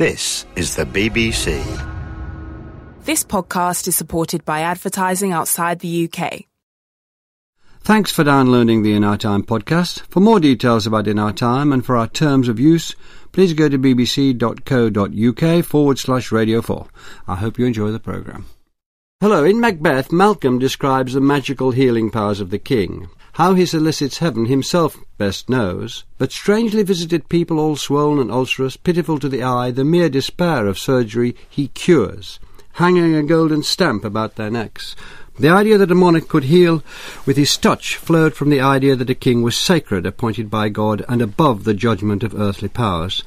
This is the BBC. This podcast is supported by advertising outside the UK. Thanks for downloading the In Our Time podcast. For more details about In Our Time and for our terms of use, please go to bbc.co.uk forward slash radio 4. I hope you enjoy the programme. Hello, in Macbeth, Malcolm describes the magical healing powers of the king. How he solicits heaven himself best knows, but strangely visited people all swollen and ulcerous, pitiful to the eye, the mere despair of surgery he cures, hanging a golden stamp about their necks. The idea that a monarch could heal with his touch flowed from the idea that a king was sacred, appointed by God, and above the judgment of earthly powers.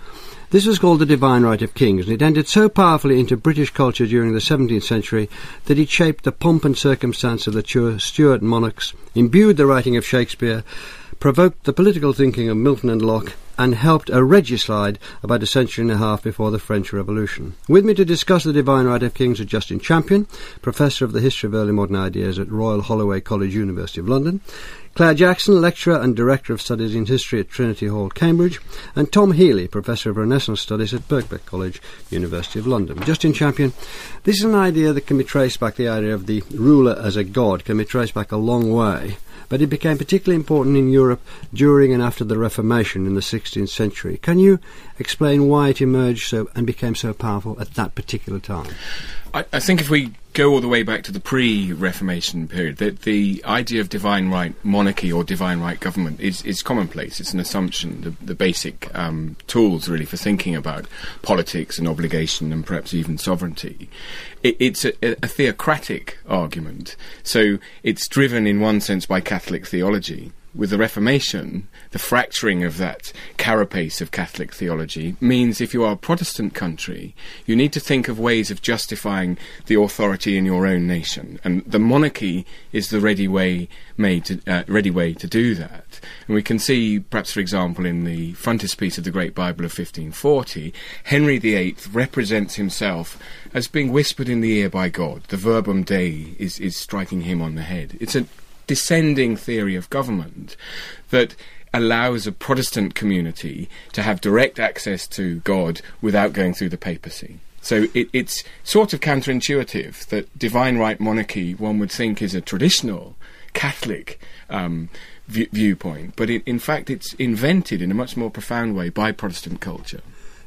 This was called the divine right of kings, and it entered so powerfully into British culture during the 17th century that it shaped the pomp and circumstance of the Stuart monarchs, imbued the writing of Shakespeare, provoked the political thinking of Milton and Locke, and helped a regicide about a century and a half before the French Revolution. With me to discuss the divine right of kings are Justin Champion, Professor of the History of Early Modern Ideas at Royal Holloway College, University of London, Clare Jackson, Lecturer and Director of Studies in History at Trinity Hall, Cambridge, and Tom Healy, Professor of Renaissance Studies at Birkbeck College, University of London. Justin Champion, this is an idea that can be traced back, the idea of the ruler as a god can be traced back a long way, but it became particularly important in Europe during and after the Reformation in the 16th century. Can you explain why it emerged so and became so powerful at that particular time? I, I think if we go all the way back to the pre-Reformation period, that the idea of divine right monarchy or divine right government is, is commonplace. It's an assumption, the, the basic um, tools really for thinking about politics and obligation and perhaps even sovereignty. It, it's a, a theocratic argument, so it's driven in one sense by Catholic theology with the Reformation, the fracturing of that carapace of Catholic theology means if you are a Protestant country, you need to think of ways of justifying the authority in your own nation, and the monarchy is the ready way made to, uh, ready way to do that. And we can see, perhaps for example, in the frontispiece of the Great Bible of 1540, Henry VIII represents himself as being whispered in the ear by God. The verbum Dei is, is striking him on the head. It's a descending theory of government that allows a Protestant community to have direct access to God without going through the papacy. So it, it's sort of counterintuitive that divine right monarchy, one would think, is a traditional Catholic um, v- viewpoint, but it, in fact it's invented in a much more profound way by Protestant culture.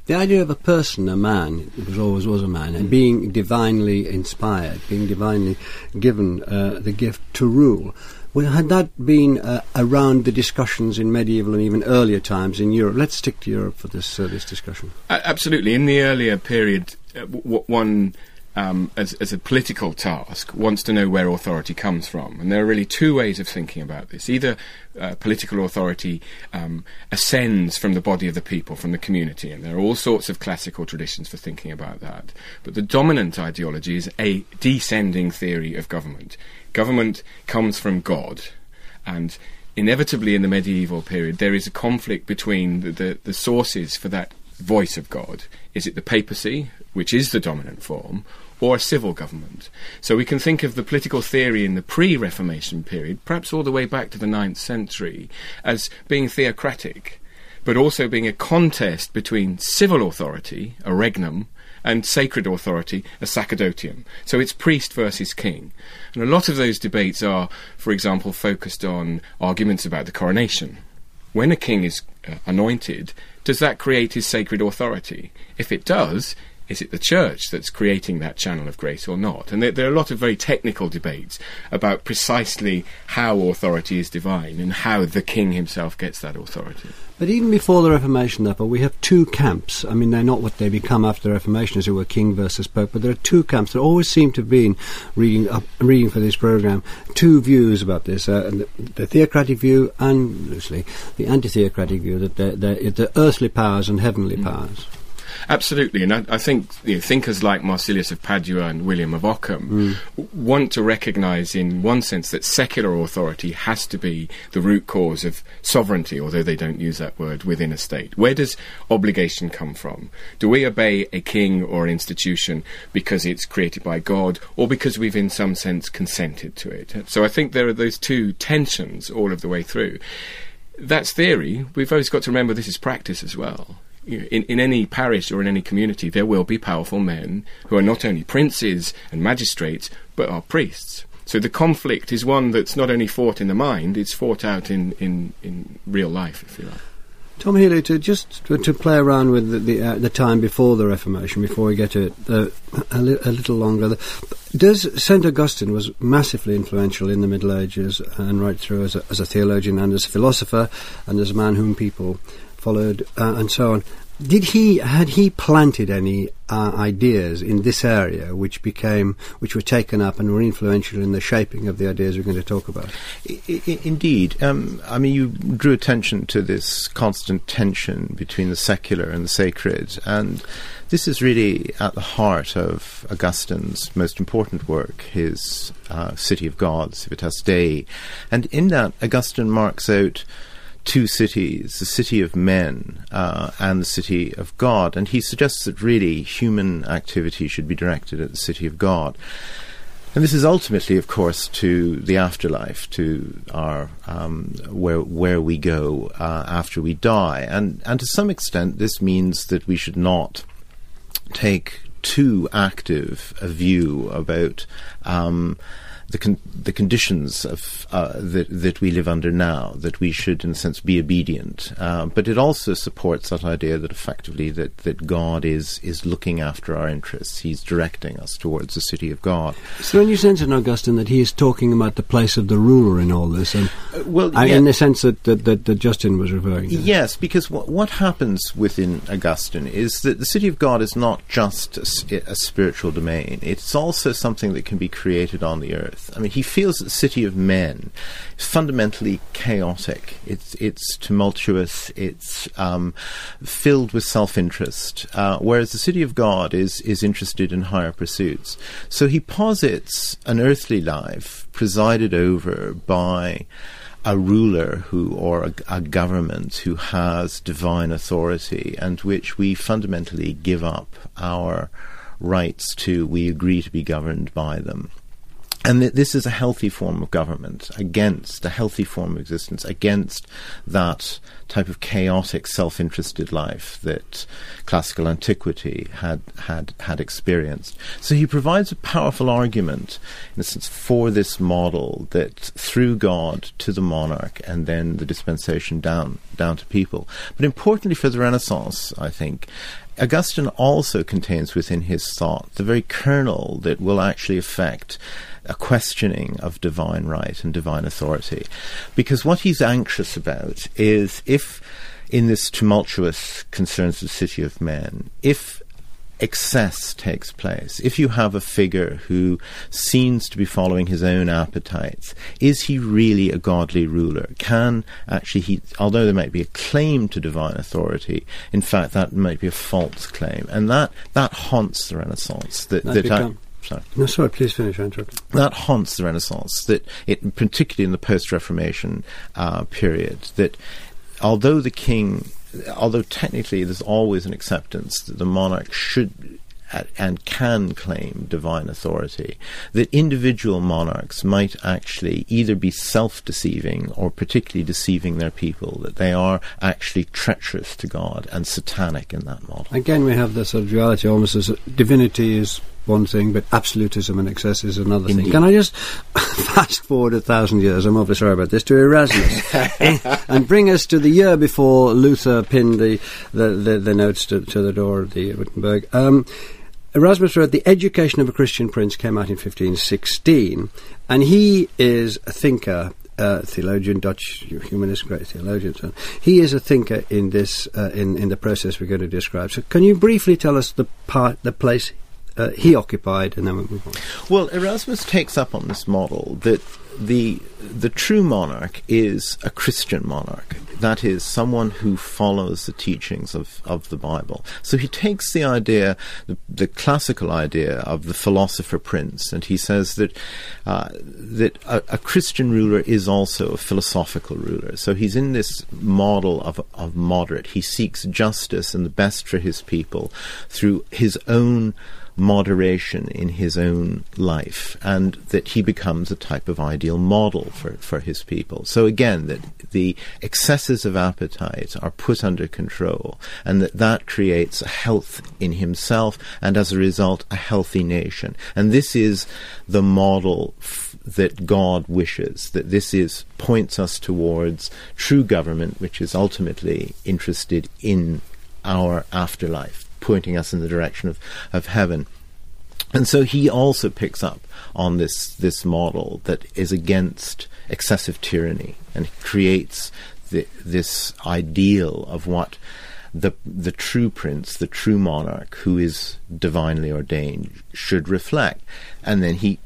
The idea of a person, a man, was always was a man, and being divinely inspired, being divinely given uh, the gift to rule. Well, had that been uh, around the discussions in medieval and even earlier times in Europe? Let's stick to Europe for this uh, this discussion. absolutely. In the earlier period, uh, w- one um, as, as, a political task, wants to know where authority comes from. And there are really two ways of thinking about this. Either uh, political authority um, ascends from the body of the people, from the community, and there are all sorts of classical traditions for thinking about that. But the dominant ideology is a descending theory of government. Government comes from God, and inevitably in the medieval period, there is a conflict between the, the, the sources for that voice of God. Is it the papacy, which is the dominant form, or a civil government. So we can think of the political theory in the pre Reformation period, perhaps all the way back to the ninth century, as being theocratic, but also being a contest between civil authority, a regnum, and sacred authority, a sacerdotium. So it's priest versus king. And a lot of those debates are, for example, focused on arguments about the coronation. When a king is uh, anointed, does that create his sacred authority? If it does, is it the church that's creating that channel of grace or not? And there, there, are a lot of very technical debates about precisely how authority is divine and how the king himself gets that authority. But even before the Reformation, therefore, we have two camps. I mean, they're not what they become after the Reformation, as it were, king versus pope, but there are two camps. There always seem to have been, reading, up, reading for this program, two views about this uh, the, the, theocratic view and, loosely, the anti theocratic view that they're, they're, the earthly powers and heavenly mm. powers. Absolutely, and I, I think you know, thinkers like Marsilius of Padua and William of Ockham mm. want to recognise, in one sense, that secular authority has to be the root cause of sovereignty, although they don't use that word within a state. Where does obligation come from? Do we obey a king or an institution because it's created by God, or because we've, in some sense, consented to it? So I think there are those two tensions all of the way through. That's theory. We've always got to remember this is practice as well in, in any parish or in any community, there will be powerful men who are not only princes and magistrates, but are priests. So the conflict is one that's not only fought in the mind, it's fought out in, in, in real life, if you like. Tom Healy, to just to, to play around with the the, uh, the, time before the Reformation, before we get to it uh, a, li- a, little longer, does Saint Augustine was massively influential in the Middle Ages and right through as a, as a theologian and as a philosopher and as a man whom people followed uh, and so on. Did he had he planted any uh, ideas in this area which became which were taken up and were influential in the shaping of the ideas we're going to talk about? Indeed, um, I mean you drew attention to this constant tension between the secular and the sacred, and this is really at the heart of Augustine's most important work, his uh, City of God, Civitas Dei, and in that Augustine marks out two cities, the city of men uh, and the city of God. And he suggests that really human activity should be directed at the city of God. And this is ultimately, of course, to the afterlife, to our um, where where we go uh, after we die, and and to some extent, this means that we should not take too active a view about um, the con- the conditions of uh, that that we live under now. That we should, in a sense, be obedient. Uh, but it also supports that idea that effectively that, that God is is looking after our interests. He's directing us towards the city of God. So, when you sense in Augustine that he is talking about the place of the ruler in all this, and uh, well, yeah. in the sense that, that, that, that Justin was referring to. Yes, because what what happens within Augustine is that the city of God is not just a, a spiritual domain. It's also something that can be created on the earth. I mean, he feels that the city of men is fundamentally chaotic. It's it's tumultuous. It's um, filled with self-interest, uh, whereas the city of God is is interested in higher pursuits. So he posits an earthly life presided over by a ruler who or a, a, government who has divine authority and which we fundamentally give up our rights to we agree to be governed by them and th- this is a healthy form of government against a healthy form of existence against that type of chaotic self-interested life that classical antiquity had had had experienced. So he provides a powerful argument in a sense for this model that through God to the monarch and then the dispensation down down to people. But importantly for the renaissance i think Augustine also contains within his thought the very kernel that will actually affect a questioning of divine right and divine authority. Because what he's anxious about is if, in this tumultuous concerns of the city of men, if excess takes place, if you have a figure who seems to be following his own appetites, is he really a godly ruler? Can actually he, although there might be a claim to divine authority, in fact that might be a false claim, and that that haunts the Renaissance. That, that, that Sorry. No, sorry, please finish, Andrew. That haunts the Renaissance, that it, particularly in the post Reformation uh, period, that although the king, although technically there's always an acceptance that the monarch should and can claim divine authority, that individual monarchs might actually either be self deceiving or particularly deceiving their people, that they are actually treacherous to God and satanic in that model. Again, we have this sort of duality almost as divinity is one thing, but absolutism and excess is another Indeed. thing. Can I just fast forward a thousand years? I'm awfully sorry about this to Erasmus and bring us to the year before Luther pinned the the, the, the notes to, to, the door of the Wittenberg. Um, Erasmus wrote The Education of a Christian Prince came out in 1516, and he is a thinker uh, theologian, Dutch humanist, great theologian. So he is a thinker in this uh, in in the process we're going to describe. So, can you briefly tell us the part, the place uh, he occupied, and then we'll move on. Well, Erasmus takes up on this model that the the true monarch is a Christian monarch. That is someone who follows the teachings of, of the Bible. So he takes the idea, the, the classical idea of the philosopher prince, and he says that uh, that a, a, Christian ruler is also a philosophical ruler. So he's in this model of of moderate. He seeks justice and the best for his people through his own moderation in his own life and that he becomes a type of ideal model for, for his people. So again, that the excesses of appetite are put under control and that that creates a health in himself and as a result a healthy nation. And this is the model f- that God wishes, that this is points us towards true government which is ultimately interested in our afterlife pointing us in the direction of, of heaven. And so he also picks up on this this model that is against excessive tyranny and creates the, this ideal of what the the true prince, the true monarch, who is divinely ordained, should reflect. And then he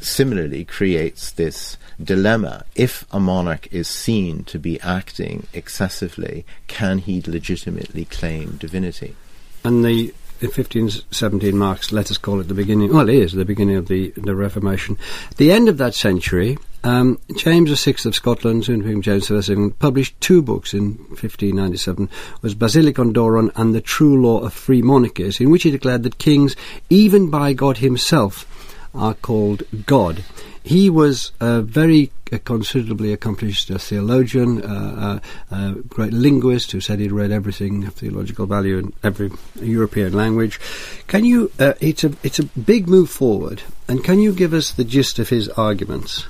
similarly creates this dilemma. If a monarch is seen to be acting excessively, can he legitimately claim divinity? And the 1517 marks, let us call it the beginning, well, it is the beginning of the, the Reformation. the end of that century, um, James VI of Scotland, soon became James I, published two books in 1597, was Basilicon Doron and The True Law of Free Monarchies, in which he declared that kings, even by God himself, are called God. He was a very a considerably accomplished uh, theologian, uh, uh, great linguist who said he'd read everything of theological value in every European language. Can you? Uh, it's a it's a big move forward, and can you give us the gist of his arguments?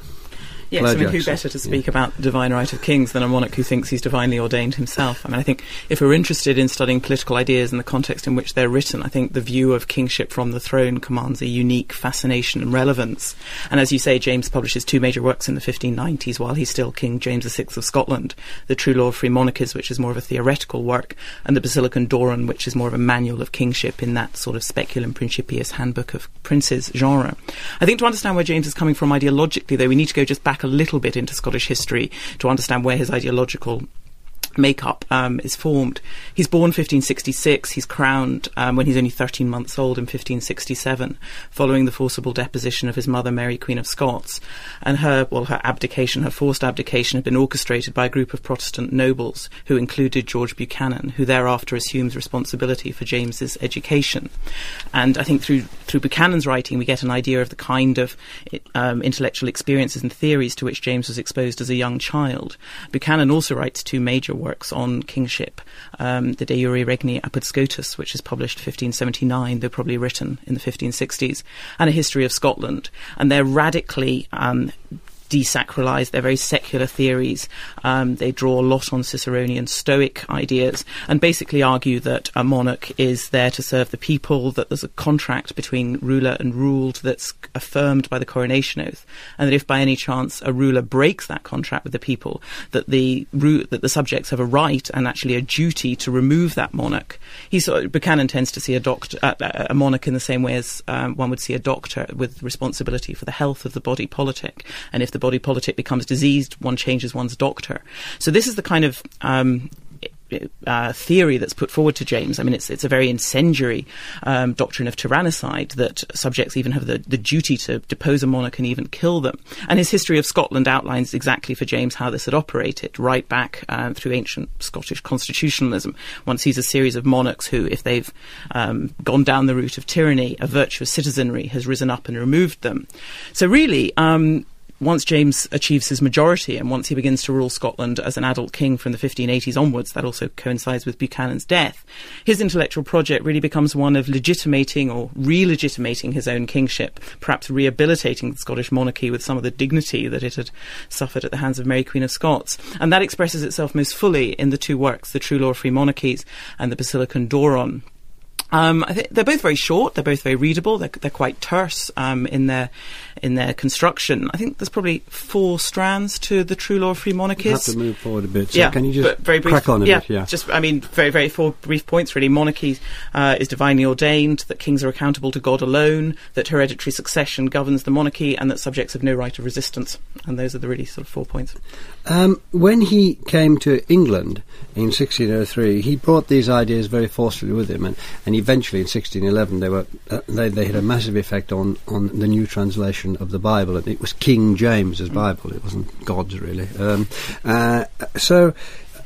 Yes, I mean, who better to speak yeah. about the divine right of kings than a monarch who thinks he's divinely ordained himself? I mean, I think if we're interested in studying political ideas in the context in which they're written, I think the view of kingship from the throne commands a unique fascination and relevance. And as you say, James publishes two major works in the 1590s while he's still King James VI of Scotland The True Law of Free Monarchies, which is more of a theoretical work, and The Basilicon Doron, which is more of a manual of kingship in that sort of speculum principis handbook of princes genre. I think to understand where James is coming from ideologically, though, we need to go just back a little bit into Scottish history to understand where his ideological makeup um, is formed. He's born 1566. He's crowned um, when he's only 13 months old in 1567, following the forcible deposition of his mother, Mary, Queen of Scots. And her, well, her abdication, her forced abdication, had been orchestrated by a group of Protestant nobles who included George Buchanan, who thereafter assumes responsibility for James's education. And I think through through Buchanan's writing, we get an idea of the kind of um, intellectual experiences and theories to which James was exposed as a young child. Buchanan also writes two major works on kingship, um, the De Jure Regni Apud Scotos, which is published 1579, though probably written in the 1560s, and a history of Scotland. And they're radically um, desacralize. They're very secular theories. Um, they draw a lot on Ciceronian Stoic ideas and basically argue that a monarch is there to serve the people, that there's a contract between ruler and ruled that's affirmed by the coronation oath, and that if by any chance a ruler breaks that contract with the people, that the that the subjects have a right and actually a duty to remove that monarch. He sort of, Buchanan tends to see a doctor, uh, a monarch in the same way as um, one would see a doctor with responsibility for the health of the body politic, and if the body politic becomes diseased, one changes one's doctor. So this is the kind of um, uh, theory that's put forward to James. I mean, it's it's a very incendiary um, doctrine of tyrannicide that subjects even have the, the duty to depose a monarch and even kill them. And his history of Scotland outlines exactly for James how this had operated right back uh, through ancient Scottish constitutionalism. One sees a series of monarchs who, if they've um, gone down the route of tyranny, a virtuous citizenry has risen up and removed them. So really, um, once James achieves his majority and once he begins to rule Scotland as an adult king from the 1580s onwards, that also coincides with Buchanan's death, his intellectual project really becomes one of legitimating or re-legitimating his own kingship, perhaps rehabilitating the Scottish monarchy with some of the dignity that it had suffered at the hands of Mary Queen of Scots. And that expresses itself most fully in the two works, The True Law of Free Monarchies and The Basilicon Doron. Um, I think they're both very short. They're both very readable. They're, they're quite terse um, in their in their construction. I think there's probably four strands to the true law of free monarchies. You have to move forward a bit. So yeah, can you just very brief, crack on a yeah, bit? Yeah, just I mean, very very four brief points really. Monarchy uh, is divinely ordained. That kings are accountable to God alone. That hereditary succession governs the monarchy, and that subjects have no right of resistance. And those are the really sort of four points. Um, when he came to England in 1603, he brought these ideas very forcefully with him, and, and eventually in 1611 they were uh, they, they had a massive effect on, on the new translation of the Bible, and it was King James's Bible. It wasn't God's really. Um, uh, so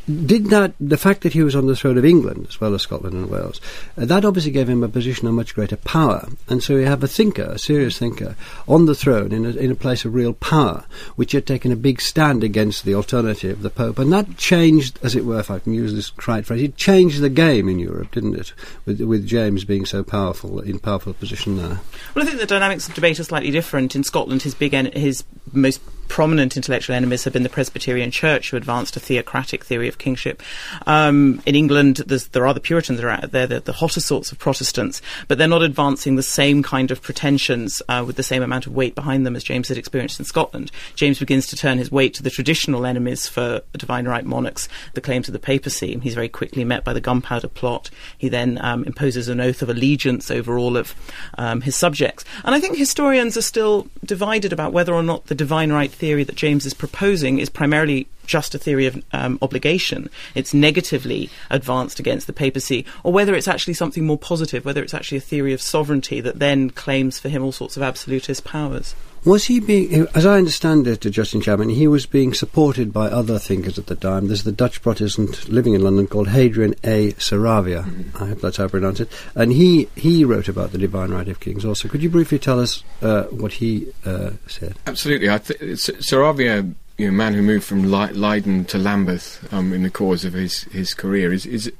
did that the fact that he was on the throne of England as well as Scotland and Wales uh, that obviously gave him a position of much greater power. And so you have a thinker a serious thinker on the throne in a, in a place of real power which had taken a big stand against the alternative the Pope. And that changed as it were if I can use this right phrase it changed the game in Europe didn't it? With with James being so powerful in powerful position there. Well I think the dynamics of debate are slightly different. In Scotland his big en- his most prominent intellectual enemies have been the Presbyterian Church, who advanced a theocratic theory of kingship. Um, in England, there are the Puritans that are out there, the, hotter sorts of Protestants, but they're not advancing the same kind of pretensions uh, with the same amount of weight behind them as James had experienced in Scotland. James begins to turn his weight to the traditional enemies for divine right monarchs, the claims of the papacy. He's very quickly met by the Gunpowder Plot. He then um, imposes an oath of allegiance over all of um, his subjects. And I think historians are still divided about whether or not the divine right theory that James is proposing is primarily just a theory of um, obligation, it's negatively advanced against the papacy, or whether it's actually something more positive, whether it's actually a theory of sovereignty that then claims for him all sorts of absolutist powers. Was he being, as I understand it, to Justin Champion, he was being supported by other thinkers at the time. There's the Dutch Protestant living in London called Hadrian A. Saravia. Mm-hmm. I hope that's how I pronounce it. And he, he wrote about the divine right of kings also. Could you briefly tell us uh, what he uh, said? Absolutely. I th- Saravia you know, man who moved from Leiden to Lambeth um, in the course of his, his career is, is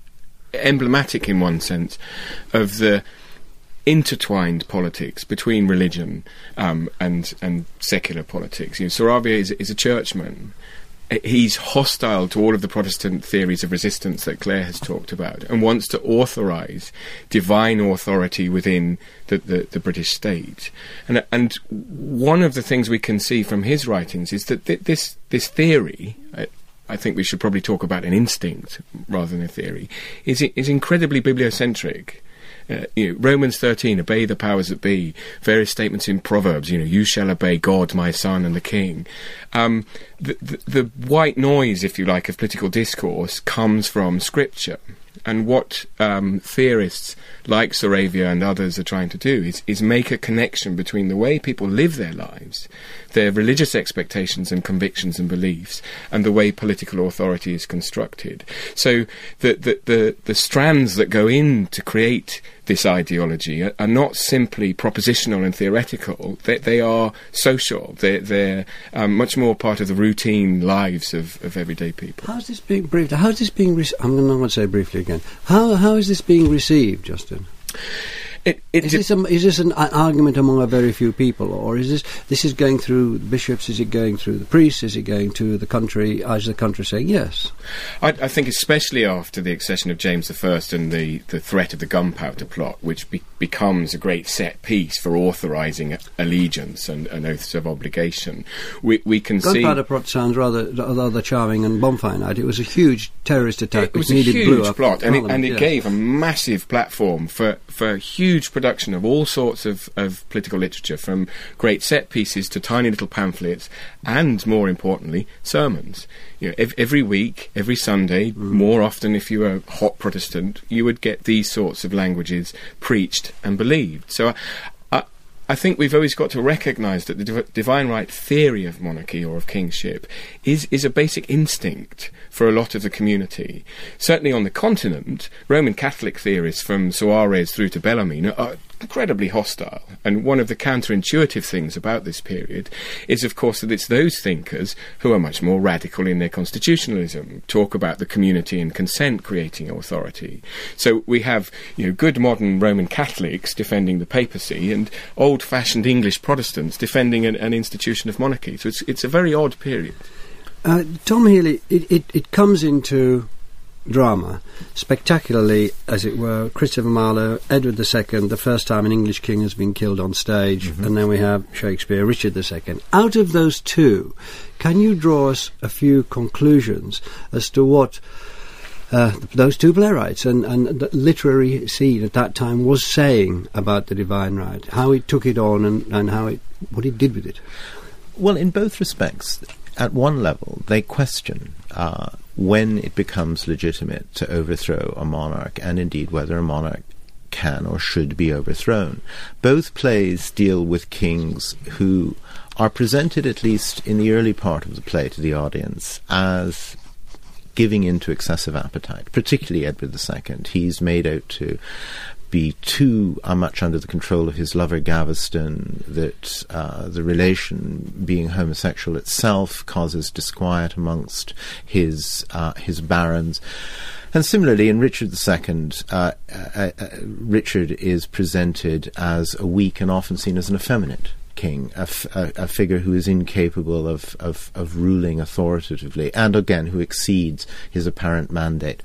emblematic in one sense of the intertwined politics between religion um, and and secular politics. You know, Saravia is, is a churchman he's hostile to all of the Protestant theories of resistance that Clare has talked about and wants to authorize divine authority within the, the, the, British state. And, and one of the things we can see from his writings is that th- this, this theory, I, I, think we should probably talk about an instinct rather than a theory, is, is incredibly bibliocentric. Uh, you know, Romans 13, obey the powers that be. Various statements in Proverbs, you know, you shall obey God, my son, and the king. Um, the, the, the white noise, if you like, of political discourse comes from Scripture. And what um, theorists like Saravia and others are trying to do is, is make a connection between the way people live their lives, their religious expectations and convictions and beliefs, and the way political authority is constructed. So the, the, the, the strands that go in to create this ideology are, are not simply propositional and theoretical, they, they are social, they're, they're um, much more part of the routine lives of, of everyday people. How's this being briefed? How's this being? Re- I'm going to say briefly again. How how is this being received, Justin? It, it is, this a, is this an argument among a very few people, or is this this is going through the bishops? Is it going through the priests? Is it going to the country? Is the country saying yes? I, I think, especially after the accession of James I and the, the threat of the Gunpowder Plot, which be, becomes a great set piece for authorising allegiance and, and, oaths of obligation, we, we can Gunpowder see. Gunpowder Plot sounds rather rather charming and bonfire night. It was a huge terrorist attack. It was a huge plot, and it, and it yes. gave a massive platform for for huge production of all sorts of, of political literature, from great set pieces to tiny little pamphlets, and more importantly, sermons. You know, ev- every week, every Sunday, mm. more often if you were a hot Protestant, you would get these sorts of languages preached and believed. So I think we've always got to recognise that the div- divine right theory of monarchy or of kingship is, is a basic instinct for a lot of the community. Certainly on the continent, Roman Catholic theorists from Suarez through to Bellarmine are incredibly hostile. And one of the counterintuitive things about this period is, of course, that it's those thinkers who are much more radical in their constitutionalism, talk about the community and consent creating authority. So we have, you know, good modern Roman Catholics defending the papacy and old-fashioned English Protestants defending an, an institution of monarchy. So it's, it's a very odd period. Uh, Tom Healy, it, it, it comes into drama, spectacularly, as it were, Christopher Marlowe, Edward II, the first time an English king has been killed on stage, mm-hmm. and then we have Shakespeare, Richard II. Out of those two, can you draw us a few conclusions as to what uh, those two playwrights and, and the literary scene at that time was saying about the divine right, how it took it on and, and how it, what it did with it? Well, in both respects, at one level, they question uh, when it becomes legitimate to overthrow a monarch, and indeed whether a monarch can or should be overthrown. Both plays deal with kings who are presented, at least in the early part of the play to the audience, as giving into excessive appetite, particularly Edward II. He's made out to be too uh, much under the control of his lover Gaveston, that uh, the relation being homosexual itself causes disquiet amongst his uh, his barons. And similarly, in Richard II, uh, uh, uh, Richard is presented as a weak and often seen as an effeminate king, a, f- a, a figure who is incapable of, of, of ruling authoritatively, and again, who exceeds his apparent mandate.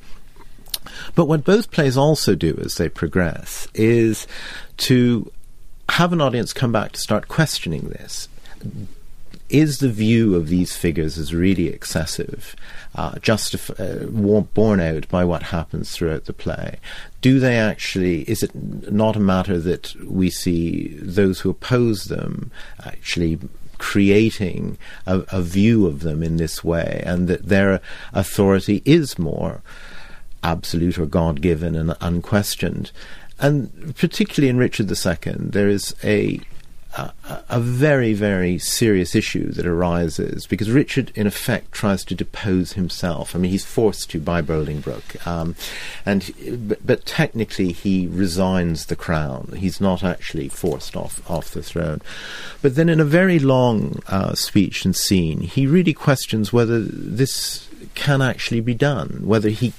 But what both plays also do as they progress is to have an audience come back to start questioning this. Is the view of these figures as really excessive, uh, justif- uh, borne out by what happens throughout the play? Do they actually, is it not a matter that we see those who oppose them actually creating a, a view of them in this way and that their authority is more absolute or God given and unquestioned. And particularly in Richard II, there is a a, a, very, very serious issue that arises because Richard, in effect, tries to depose himself. I mean, he's forced to by Bolingbroke, um, and but, but, technically he resigns the crown. He's not actually forced off off the throne. But then, in a very long uh, speech and scene, he really questions whether this can actually be done, whether he,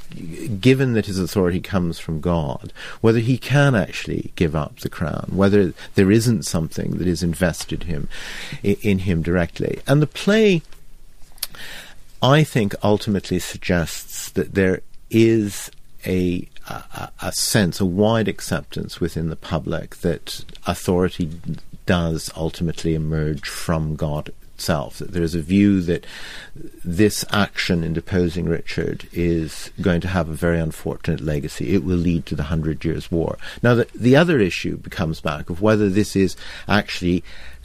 given that his authority comes from God, whether he can actually give up the crown, whether there isn't something that is invested him in him directly. And the play, I think, ultimately suggests that there is a, a, a sense, a wide acceptance within the public that authority does ultimately emerge from God itself. That there is a view that this action in deposing Richard is going to have a very unfortunate legacy. It will lead to the Hundred Years' War. Now, the, the other issue becomes back of whether this is actually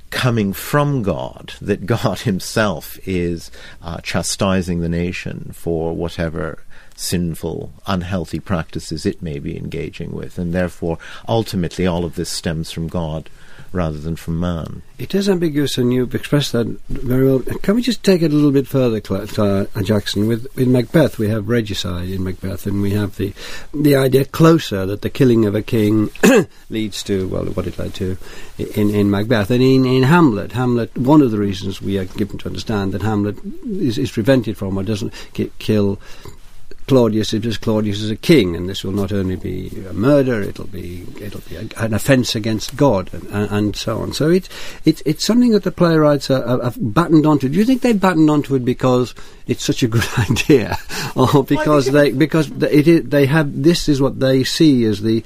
coming from God, that God Himself is uh, chastising the nation for whatever sinful, unhealthy practices it may be engaging with, and therefore ultimately all of this stems from God rather than from man. It is ambiguous, and you've expressed that very well. Can we just take it a little bit further, uh, Jackson? With in Macbeth, we have regicide in Macbeth, and we have the the idea closer that the killing of a king leads to well, what it led to in in Macbeth, and in in Hamlet. Hamlet, one of the reasons we are given to understand that Hamlet is, is prevented from or doesn't kill Claudius if Claudius is a king, and this will not only be a murder, it'll be it'll be a, an offence against God, and, and, so on. So it's it's it's something that the playwrights are, have battened onto. Do you think they battened onto it because it's such a good idea, or because they because it is, they have this is what they see as the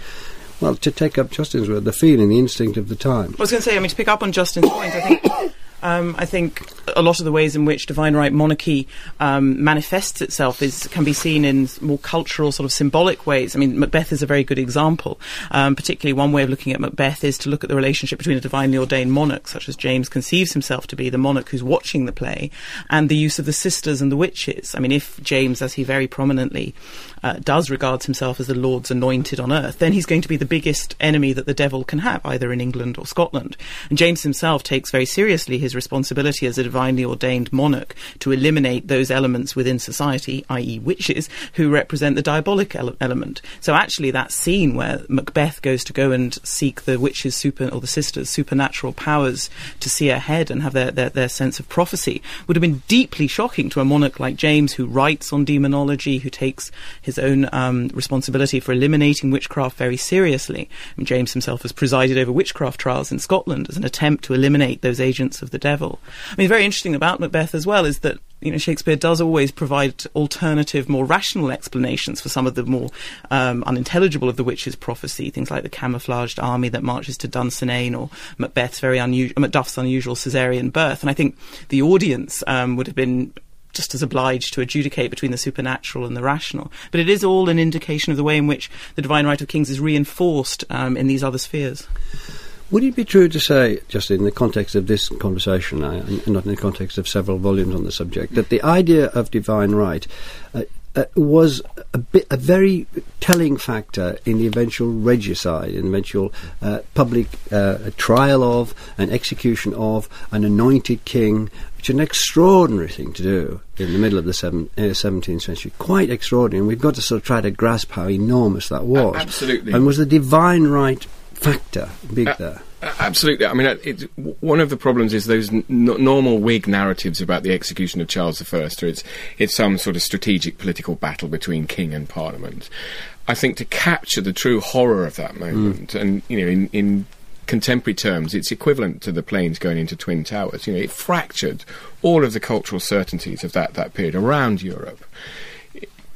well, to take up Justin's word, the feeling, the instinct of the time. I was going to say, I mean, to pick up on Justin's point, I think um, I think a lot of the ways in which divine right monarchy um, manifests itself is can be seen in more cultural, sort of symbolic ways. I mean, Macbeth is a very good example. Um, particularly, one way of looking at Macbeth is to look at the relationship between a divinely ordained monarch, such as James conceives himself to be, the monarch who's watching the play, and the use of the sisters and the witches. I mean, if James, as he very prominently uh, does regards himself as the Lord's anointed on earth, then he's going to be the biggest enemy that the devil can have, either in England or Scotland. And James himself takes very seriously his responsibility as a divinely ordained monarch to eliminate those elements within society, i.e., witches, who represent the diabolic ele- element. So actually, that scene where Macbeth goes to go and seek the witches' super or the sisters' supernatural powers to see ahead and have their, their, their sense of prophecy would have been deeply shocking to a monarch like James, who writes on demonology, who takes his his own um, responsibility for eliminating witchcraft very seriously. James himself has presided over witchcraft trials in Scotland as an attempt to eliminate those agents of the devil. I mean, very interesting about Macbeth as well is that you know, Shakespeare does always provide alternative, more rational explanations for some of the more um, unintelligible of the witch's prophecy, things like the camouflaged army that marches to Dunsinane or Macbeth's very unusual, Macduff's unusual Caesarean birth. And I think the audience um, would have been just as obliged to adjudicate between the supernatural and the rational. But it is all an indication of the way in which the divine right of kings is reinforced um, in these other spheres. Would it be true to say, just in the context of this conversation, uh, and not in the context of several volumes on the subject, that the idea of divine right uh, uh, was a, bit, a very telling factor in the eventual regicide, in the eventual uh, public uh, trial of and execution of an anointed king, which is an extraordinary thing to do in the middle of the seven, uh, 17th century. Quite extraordinary, and we've got to sort of try to grasp how enormous that was. absolutely. And was the divine right factor big uh, there? Uh, absolutely. I mean, uh, it's, one of the problems is those n- normal Whig narratives about the execution of Charles I. Or it's it's some sort of strategic political battle between king and parliament. I think to capture the true horror of that mm. moment, mm. and you know, in, in contemporary terms, it's equivalent to the planes going into Twin Towers. You know, it fractured all of the cultural certainties of that, that period around Europe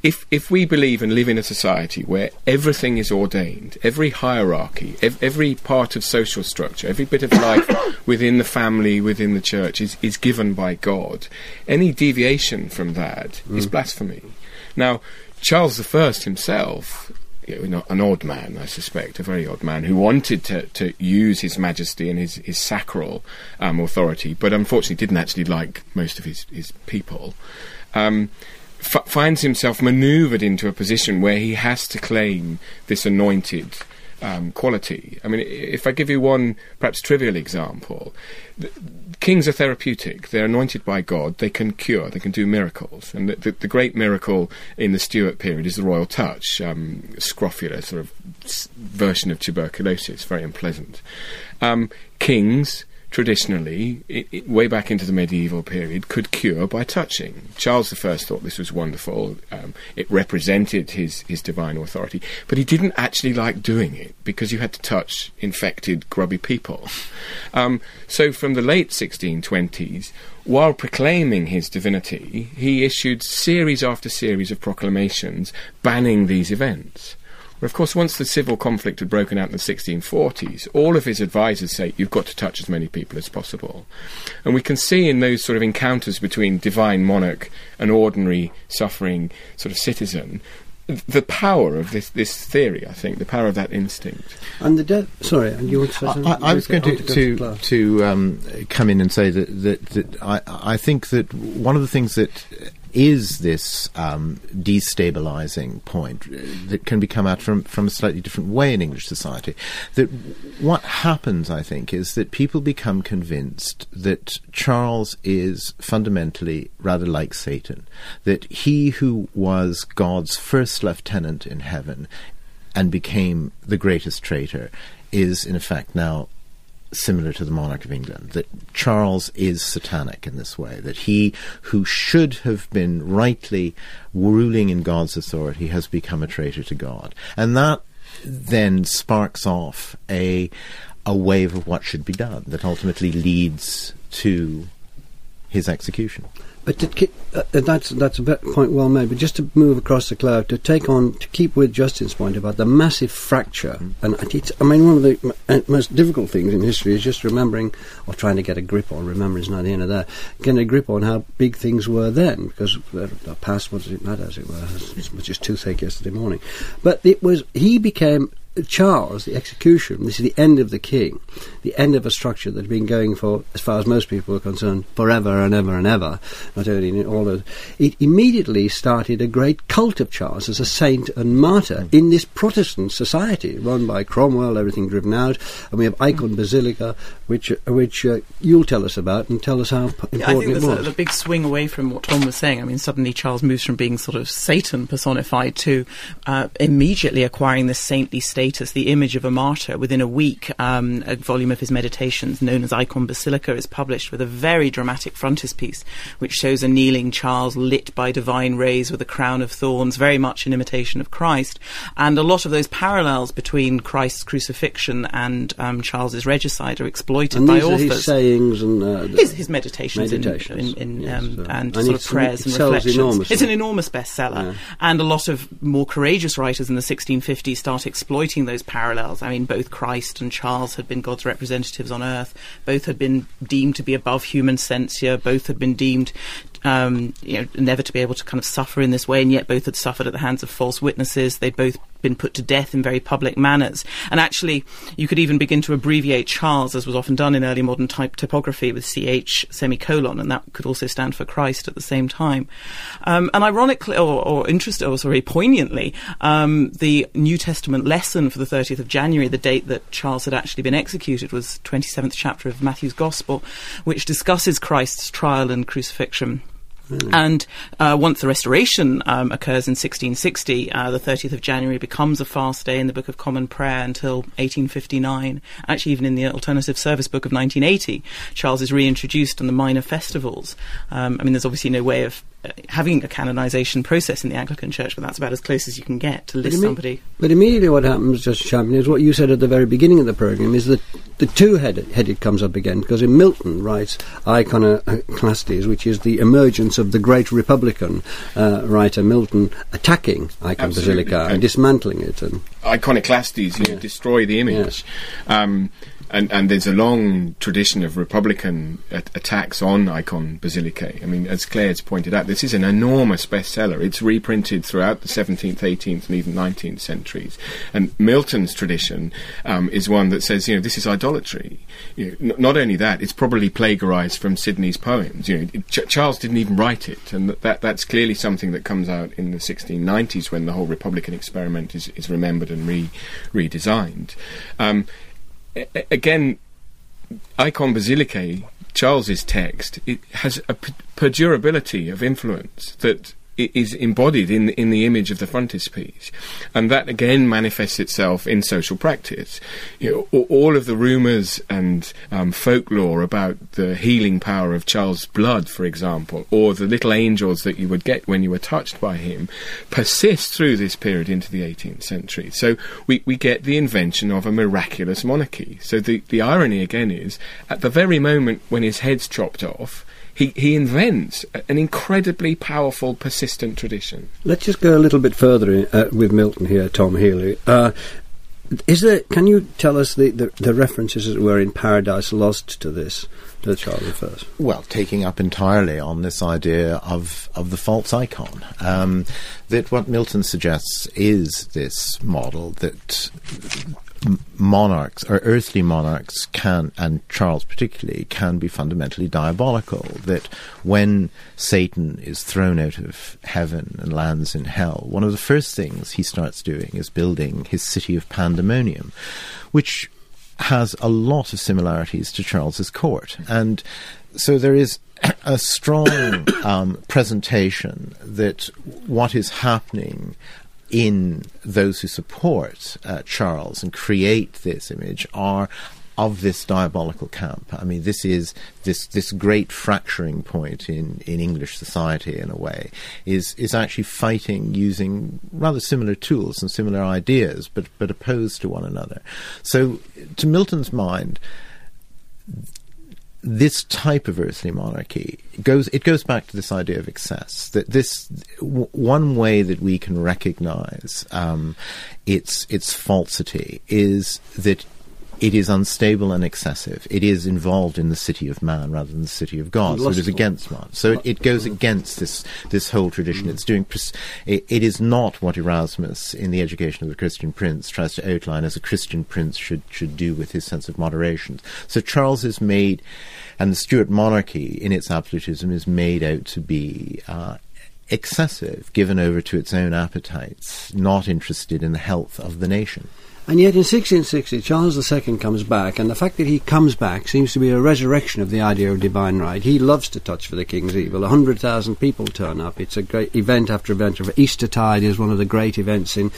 if if we believe and live in a society where everything is ordained, every hierarchy, ev- every part of social structure, every bit of life within the family, within the church is, is given by God, any deviation from that mm. is blasphemy. Now, Charles I himself, you know, an odd man, I suspect, a very odd man, who wanted to, to use his majesty and his, his sacral um, authority, but unfortunately didn't actually like most of his, his people. Um, f- finds himself maneuvered into a position where he has to claim this anointed um, quality. I mean, if I give you one perhaps trivial example, kings are therapeutic. They're anointed by God. They can cure. They can do miracles. And the, the, the great miracle in the Stuart period is the royal touch, um, scrofula, sort of version of tuberculosis, very unpleasant. Um, kings traditionally, it, it, way back into the medieval period, could cure by touching. Charles I thought this was wonderful. Um, it represented his, his divine authority, but he didn't actually like doing it because you had to touch infected, grubby people. Um, so from the late 1620s, while proclaiming his divinity, he issued series after series of proclamations banning these events. Well, of course, once the civil conflict had broken out in the 1640s, all of his advisors say you've got to touch as many people as possible. And we can see in those sort of encounters between divine monarch and ordinary suffering sort of citizen the power of this, this theory, I think, the power of that instinct. And the death. Sorry, and you want to I, I, I was going to to, to, to um, come in and say that that, that I, I think that one of the things that is this um, destabilizing point that can be come out from, from a slightly different way in English society. That what happens, I think, is that people become convinced that Charles is fundamentally rather like Satan, that he who was God's first lieutenant in heaven and became the greatest traitor is in effect now similar to the monarch of England, that Charles is satanic in this way, that he who should have been rightly ruling in God's authority has become a traitor to God. And that then sparks off a a wave of what should be done that ultimately leads to his execution. But to, uh, that's that's a point well made. But just to move across the cloud, to take on, to keep with Justin's point about the massive fracture, and it's, I mean, one of the uh, most difficult things in history is just remembering or trying to get a grip on. Remembering is not the end of that. Getting a grip on how big things were then, because the past, what does it matter, as it were, as much as toothache yesterday morning. But it was he became Charles, the execution, this is the end of the king, the end of a structure that had been going for, as far as most people are concerned, forever and ever and ever, not only in all of it immediately started a great cult of Charles as a saint and martyr in this Protestant society run by Cromwell, everything driven out, and we have Eikon Basilike, which which uh, you'll tell us about and tell us how important yeah, I think it was. A, a big swing away from what Tom was saying. I mean, suddenly Charles moves from being sort of Satan personified to uh, immediately acquiring this saintly state the image of a martyr. Within a week, um, a volume of his meditations, known as Eikon Basilike, is published with a very dramatic frontispiece, which shows a kneeling Charles lit by divine rays with a crown of thorns, very much in imitation of Christ. And a lot of those parallels between Christ's crucifixion and um, Charles's regicide are exploited and by authors. his sayings and uh, his, his, meditations, meditations. In, in, in yes, um, and, and sort of prayers and reflections. Enormously. It's an enormous bestseller, yeah. and a lot of more courageous writers in the 1650s start exploiting those parallels. I mean, both Christ and Charles had been God's representatives on earth. Both had been deemed to be above human censure. Both had been deemed um, you know, never to be able to kind of suffer in this way, and yet both had suffered at the hands of false witnesses. They'd both been put to death in very public manners. And actually, you could even begin to abbreviate Charles, as was often done in early modern type typography, with CH semicolon, and that could also stand for Christ at the same time. Um, and ironically, or, or interesting, or sorry, poignantly, um, the New Testament lesson for the 30th of January, the date that Charles had actually been executed, was 27th chapter of Matthew's Gospel, which discusses Christ's trial and crucifixion. And uh, once the restoration um, occurs in 1660, uh, the 30th of January becomes a fast day in the Book of Common Prayer until 1859. Actually, even in the Alternative Service Book of 1980, Charles is reintroduced on the minor festivals. Um, I mean, there's obviously no way of having a canonization process in the Anglican Church, but that's about as close as you can get to list somebody. But immediately what happens, Justin Champion, is what you said at the very beginning of the programme, is that the two-headed comes up again, because in Milton writes Eikonoklastes, which is the emergence of the great Republican uh, writer Milton attacking Eikon Absolutely. Basilike and dismantling it. And Eikonoklastes, you yeah. destroy the image. Um, and, and there's a long tradition of Republican attacks on Eikon Basilike. I mean, as Clare has pointed out, this is an enormous bestseller. It's reprinted throughout the 17th, 18th, and even 19th centuries. And Milton's tradition um, is one that says, you know, this is idolatry. You know, n- not only that, it's probably plagiarized from Sidney's poems. You know, Ch- Charles didn't even write it, and that that's clearly something that comes out in the 1690s when the whole Republican experiment is, is remembered and re- redesigned. Um, again, Eikon Basilike, Charles's text, it has a perdurability of influence that is embodied in in the image of the frontispiece, and that again manifests itself in social practice. You know, all of the rumours and um, folklore about the healing power of Charles' blood, for example, or the little angels that you would get when you were touched by him, persist through this period into the 18th century. So we, we get the invention of a miraculous monarchy. So the the irony again is at the very moment when his head's chopped off he, he invents an incredibly powerful, persistent tradition. Let's just go a little bit further uh, with Milton here, Tom Healy. Uh, is there? Can you tell us the, the, the, references that were in Paradise Lost to this, to Charlie first? Well, taking up entirely on this idea of of the false icon, um, that what Milton suggests is this model that monarchs or earthly monarchs can, and Charles particularly, can be fundamentally diabolical. That when Satan is thrown out of heaven and lands in hell, one of the first things he starts doing is building his city of pandemonium, which has a lot of similarities to Charles's court. And so there is a strong um, presentation that what is happening in those who support uh, Charles and create this image are of this diabolical camp. I mean, this is this this great fracturing point in, in English society in a way is is actually fighting using rather similar tools and similar ideas, but but opposed to one another. So, to Milton's mind, this type of earthly monarchy goes it goes back to this idea of excess that this w- one way that we can recognize um, its its falsity is that it is unstable and excessive. It is involved in the city of man rather than the city of God. So it is against man. So it, it goes against this this whole tradition. Mm. It's doing. It, it is not what Erasmus in the Education of the Christian Prince tries to outline as a Christian prince should should do with his sense of moderation. So Charles is made, and the Stuart monarchy in its absolutism is made out to be. Uh, excessive, given over to its own appetites, not interested in the health of the nation. And yet in 1660, Charles II comes back, and the fact that he comes back seems to be a resurrection of the idea of divine right. He loves to touch for the king's evil. 100,000 people turn up. It's a great event after event. Eastertide is one of the great events in,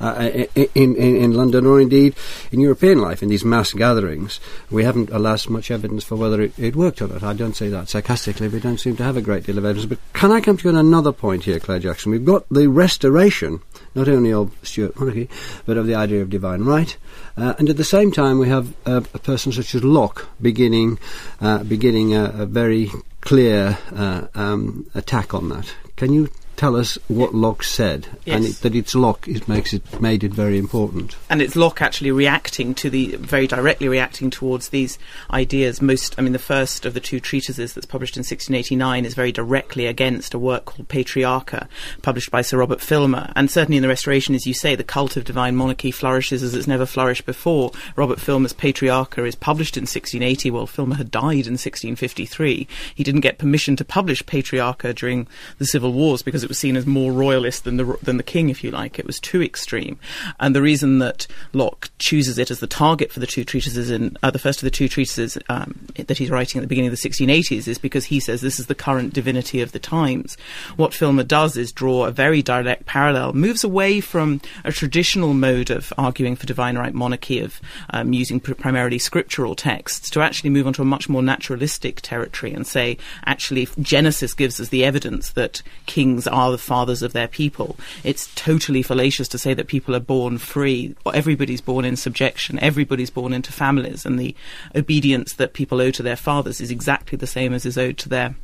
uh, in, in, in, London, or indeed in European life, in these mass gatherings. We haven't, alas, much evidence for whether it, it worked or not. I don't say that sarcastically. We don't seem to have a great deal of evidence. But can I come to you on another point here, Clare Jackson? We've got the restoration not only of Stuart monarchy, but of the idea of divine right. Uh, and at the same time, we have a, a person such as Locke beginning, uh, beginning a, a, very clear uh, um, attack on that. Can you tell us what Locke said, Yes. and it, that it's Locke it makes it made it very important. and it's Locke actually reacting to the very directly reacting towards these ideas. Most, I mean, the first of the two treatises that's published in 1689 is very directly against a work called Patriarcha, published by Sir Robert Filmer. And certainly in the Restoration, as you say, the cult of divine monarchy flourishes as it's never flourished before. Robert Filmer's Patriarcha is published in 1680. Well, Filmer had died in 1653. He didn't get permission to publish Patriarcha during the civil wars because it was seen as more royalist than the than the king, if you like. It was too extreme, and the reason that Locke chooses it as the target for the two treatises in uh, the first of the two treatises um, that he's writing at the beginning of the 1680s is because he says this is the current divinity of the times. What Filmer does is draw a very direct parallel, moves away from a traditional mode of arguing for divine right monarchy of um, using pr- primarily scriptural texts to actually move onto a much more naturalistic territory and say actually Genesis gives us the evidence that kings are the fathers of their people. It's totally fallacious to say that people are born free. Everybody's born in subjection. Everybody's born into families, and the obedience that people owe to their fathers is exactly the same as is owed to their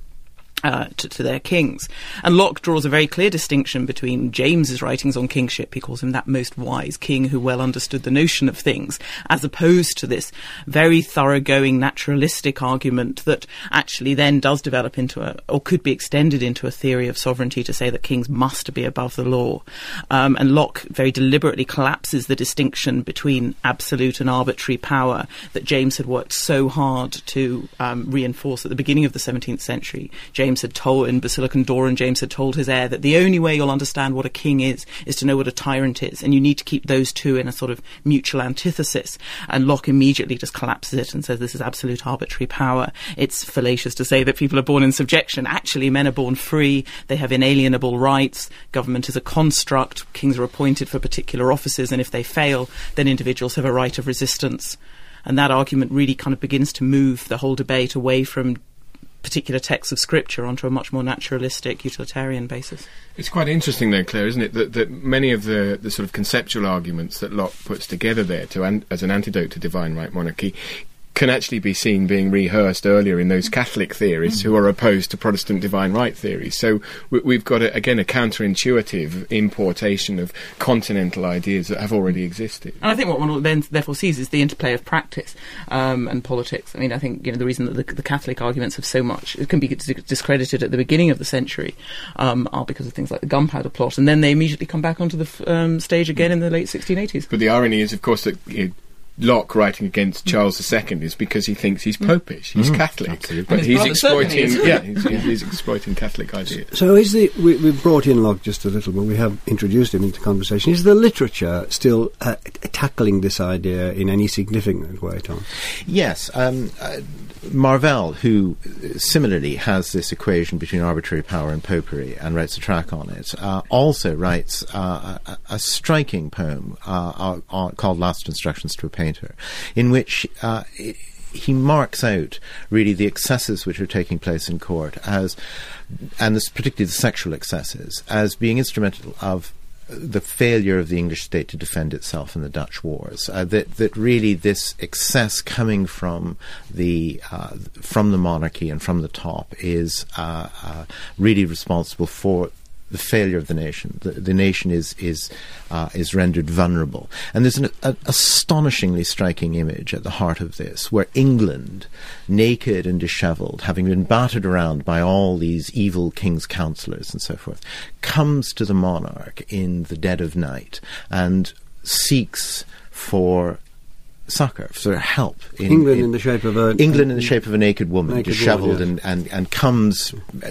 uh, to, to their kings. And Locke draws a very clear distinction between James's writings on kingship, he calls him that most wise king who well understood the notion of things, as opposed to this very thoroughgoing naturalistic argument that actually then does develop into a, or could be extended into a theory of sovereignty to say that kings must be above the law. Um, and Locke very deliberately collapses the distinction between absolute and arbitrary power that James had worked so hard to um, reinforce at the beginning of the 17th century. James had told in Basilicon Doron, James had told his heir that the only way you'll understand what a king is is to know what a tyrant is, and you need to keep those two in a sort of mutual antithesis. And Locke immediately just collapses it and says this is absolute arbitrary power. It's fallacious to say that people are born in subjection. Actually, men are born free. They have inalienable rights. Government is a construct. Kings are appointed for particular offices, and if they fail, then individuals have a right of resistance. And that argument really kind of begins to move the whole debate away from particular texts of scripture onto a much more naturalistic, utilitarian basis. It's quite interesting, though, Clare, isn't it, that, that many of the, the sort of conceptual arguments that Locke puts together there to an, as an antidote to divine right monarchy can actually be seen being rehearsed earlier in those Catholic theories who are opposed to Protestant divine right theories. So we, we've got, a, again, a counterintuitive importation of continental ideas that have already existed. And I think what one then therefore sees is the interplay of practice um, and politics. I mean, I think you know the reason that the, the Catholic arguments have so much it can be discredited at the beginning of the century um, are because of things like the Gunpowder Plot, and then they immediately come back onto the um, stage again in the late 1680s. But the irony is, of course, that you know, Locke writing against Charles II is because he thinks he's popish, he's Catholic, but he's exploiting, is. yeah, he's, he's exploiting Catholic ideas. So is the we, we've brought in Locke just a little, but we have introduced him into conversation. Is the literature still uh, tackling this idea in any significant way, Tom? Yes. Um, uh, Marvell, who similarly has this equation between arbitrary power and popery and writes a track on it, uh, also writes uh, a, a striking poem uh, uh, uh, called Last Instructions to a Painter, in which uh, he marks out really the excesses which are taking place in court as, and this, particularly the sexual excesses, as being instrumental of the failure of the English state to defend itself in the Dutch wars. Uh, that that really this excess coming from the uh, from the monarchy and from the top is uh, uh, really responsible for the failure of the nation. The, the nation is is uh, is rendered vulnerable, and there's an astonishingly striking image at the heart of this, where England, naked and dishevelled, having been battered around by all these evil king's counsellors and so forth, comes to the monarch in the dead of night and seeks for succor, for help. In, England in the shape of a England in the shape of a naked woman, Naked woman, dishevelled yes. and, and, and comes uh,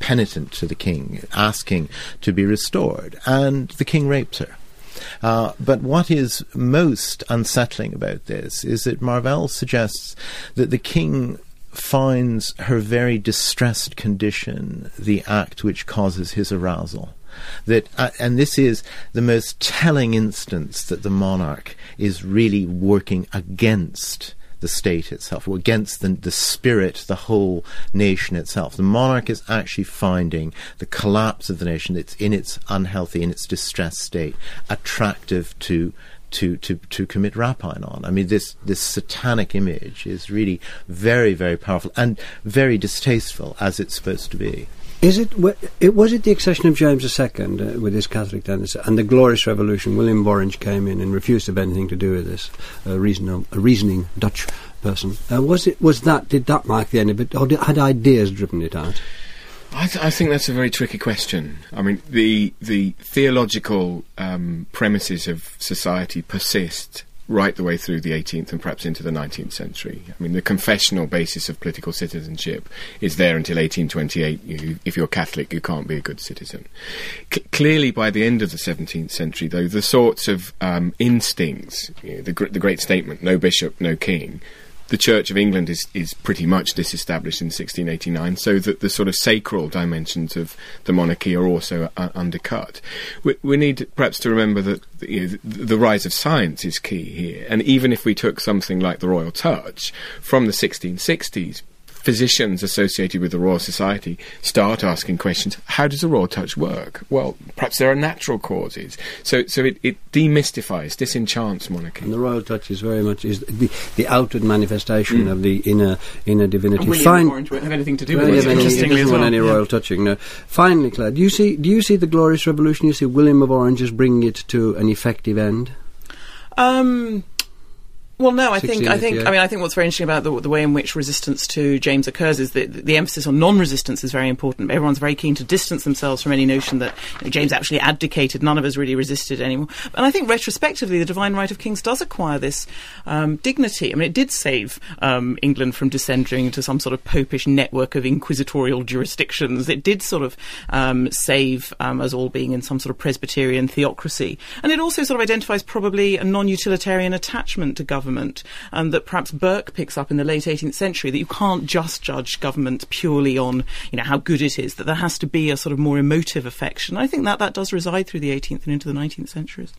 penitent to the king, asking to be restored. And the king rapes her. Uh, but what is most unsettling about this is that Marvell suggests that the king finds her very distressed condition the act which causes his arousal. That, uh, and this is the most telling instance that the monarch is really working against the state itself, or against the, the spirit, the whole nation itself. The monarch is actually finding the collapse of the nation, it's in its unhealthy, in its distressed state, attractive to to, to, to commit rapine on. I mean, this, this satanic image is really very, very powerful and very distasteful, as it's supposed to be. Is it, it was it the accession of James II uh, with his Catholic tendency and the Glorious Revolution? William of Orange came in and refused to have anything to do with this. A, reason, a reasoning Dutch person. Uh, was it? Was that? Did that mark the end of it, or did, had ideas driven it out? I, th- I, think that's a very tricky question. I mean, the the theological um, premises of society persist right the way through the 18th and perhaps into the 19th century. I mean, the confessional basis of political citizenship is there until 1828. You, if you're Catholic, you can't be a good citizen. C- clearly, by the end of the 17th century, though, the sorts of um, instincts, you know, the, gr- the great statement, no bishop, no king, the Church of England is, is pretty much disestablished in 1689, so that the sort of sacral dimensions of the monarchy are also uh, undercut. We, we, need perhaps to remember that you know, the, the rise of science is key here, and even if we took something like the Royal Touch from the 1660s, physicians associated with the Royal Society start asking questions. How does the Royal Touch work? Well, perhaps there are natural causes. So, so it, it demystifies, disenchants monarchy. And the Royal Touch is very much is the, the outward manifestation mm. of the inner inner divinity. And William Orange won't have anything to do with it. Interestingly, doesn't want any yeah. royal touching. No. Finally, Clare, do you see do you see the Glorious Revolution? You see William of Orange is bringing it to an effective end? Um, well, no, I think I think I mean I think what's very interesting about the, the way in which resistance to James occurs is that the emphasis on non-resistance is very important. Everyone's very keen to distance themselves from any notion that you know, James actually abdicated. None of us really resisted anymore. And I think retrospectively, the divine right of kings does acquire this um, dignity. I mean, it did save um, England from descending into some sort of popish network of inquisitorial jurisdictions. It did sort of um, save um, us all being in some sort of Presbyterian theocracy, and it also sort of identifies probably a non-utilitarian attachment to government government um, that perhaps Burke picks up in the late 18th century that you can't just judge government purely on you know how good it is that there has to be a sort of more emotive affection. I think that that does reside through the 18th and into the 19th centuries.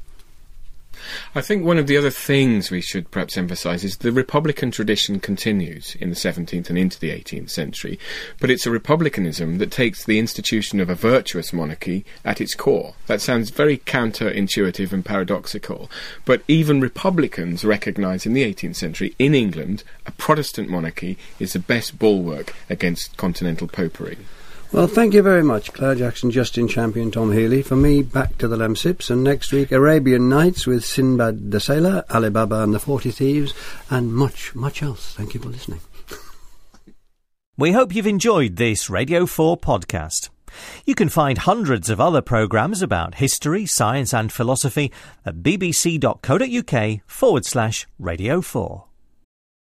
I think one of the other things we should perhaps emphasise is the Republican tradition continues in the 17th and into the 18th century, but it's a republicanism that takes the institution of a virtuous monarchy at its core. That sounds very counterintuitive and paradoxical, but even Republicans recognise in the 18th century, in England, a Protestant monarchy is the best bulwark against continental popery. Well, thank you very much, Clare Jackson, Justin Champion, Tom Healy. For me, back to the Lemsips, and next week, Arabian Nights with Sinbad the Sailor, Ali Baba and the Forty Thieves, and much, much else. Thank you for listening. we hope you've enjoyed this Radio 4 podcast. You can find hundreds of other programmes about history, science, and philosophy at bbc.co.uk forward slash Radio 4.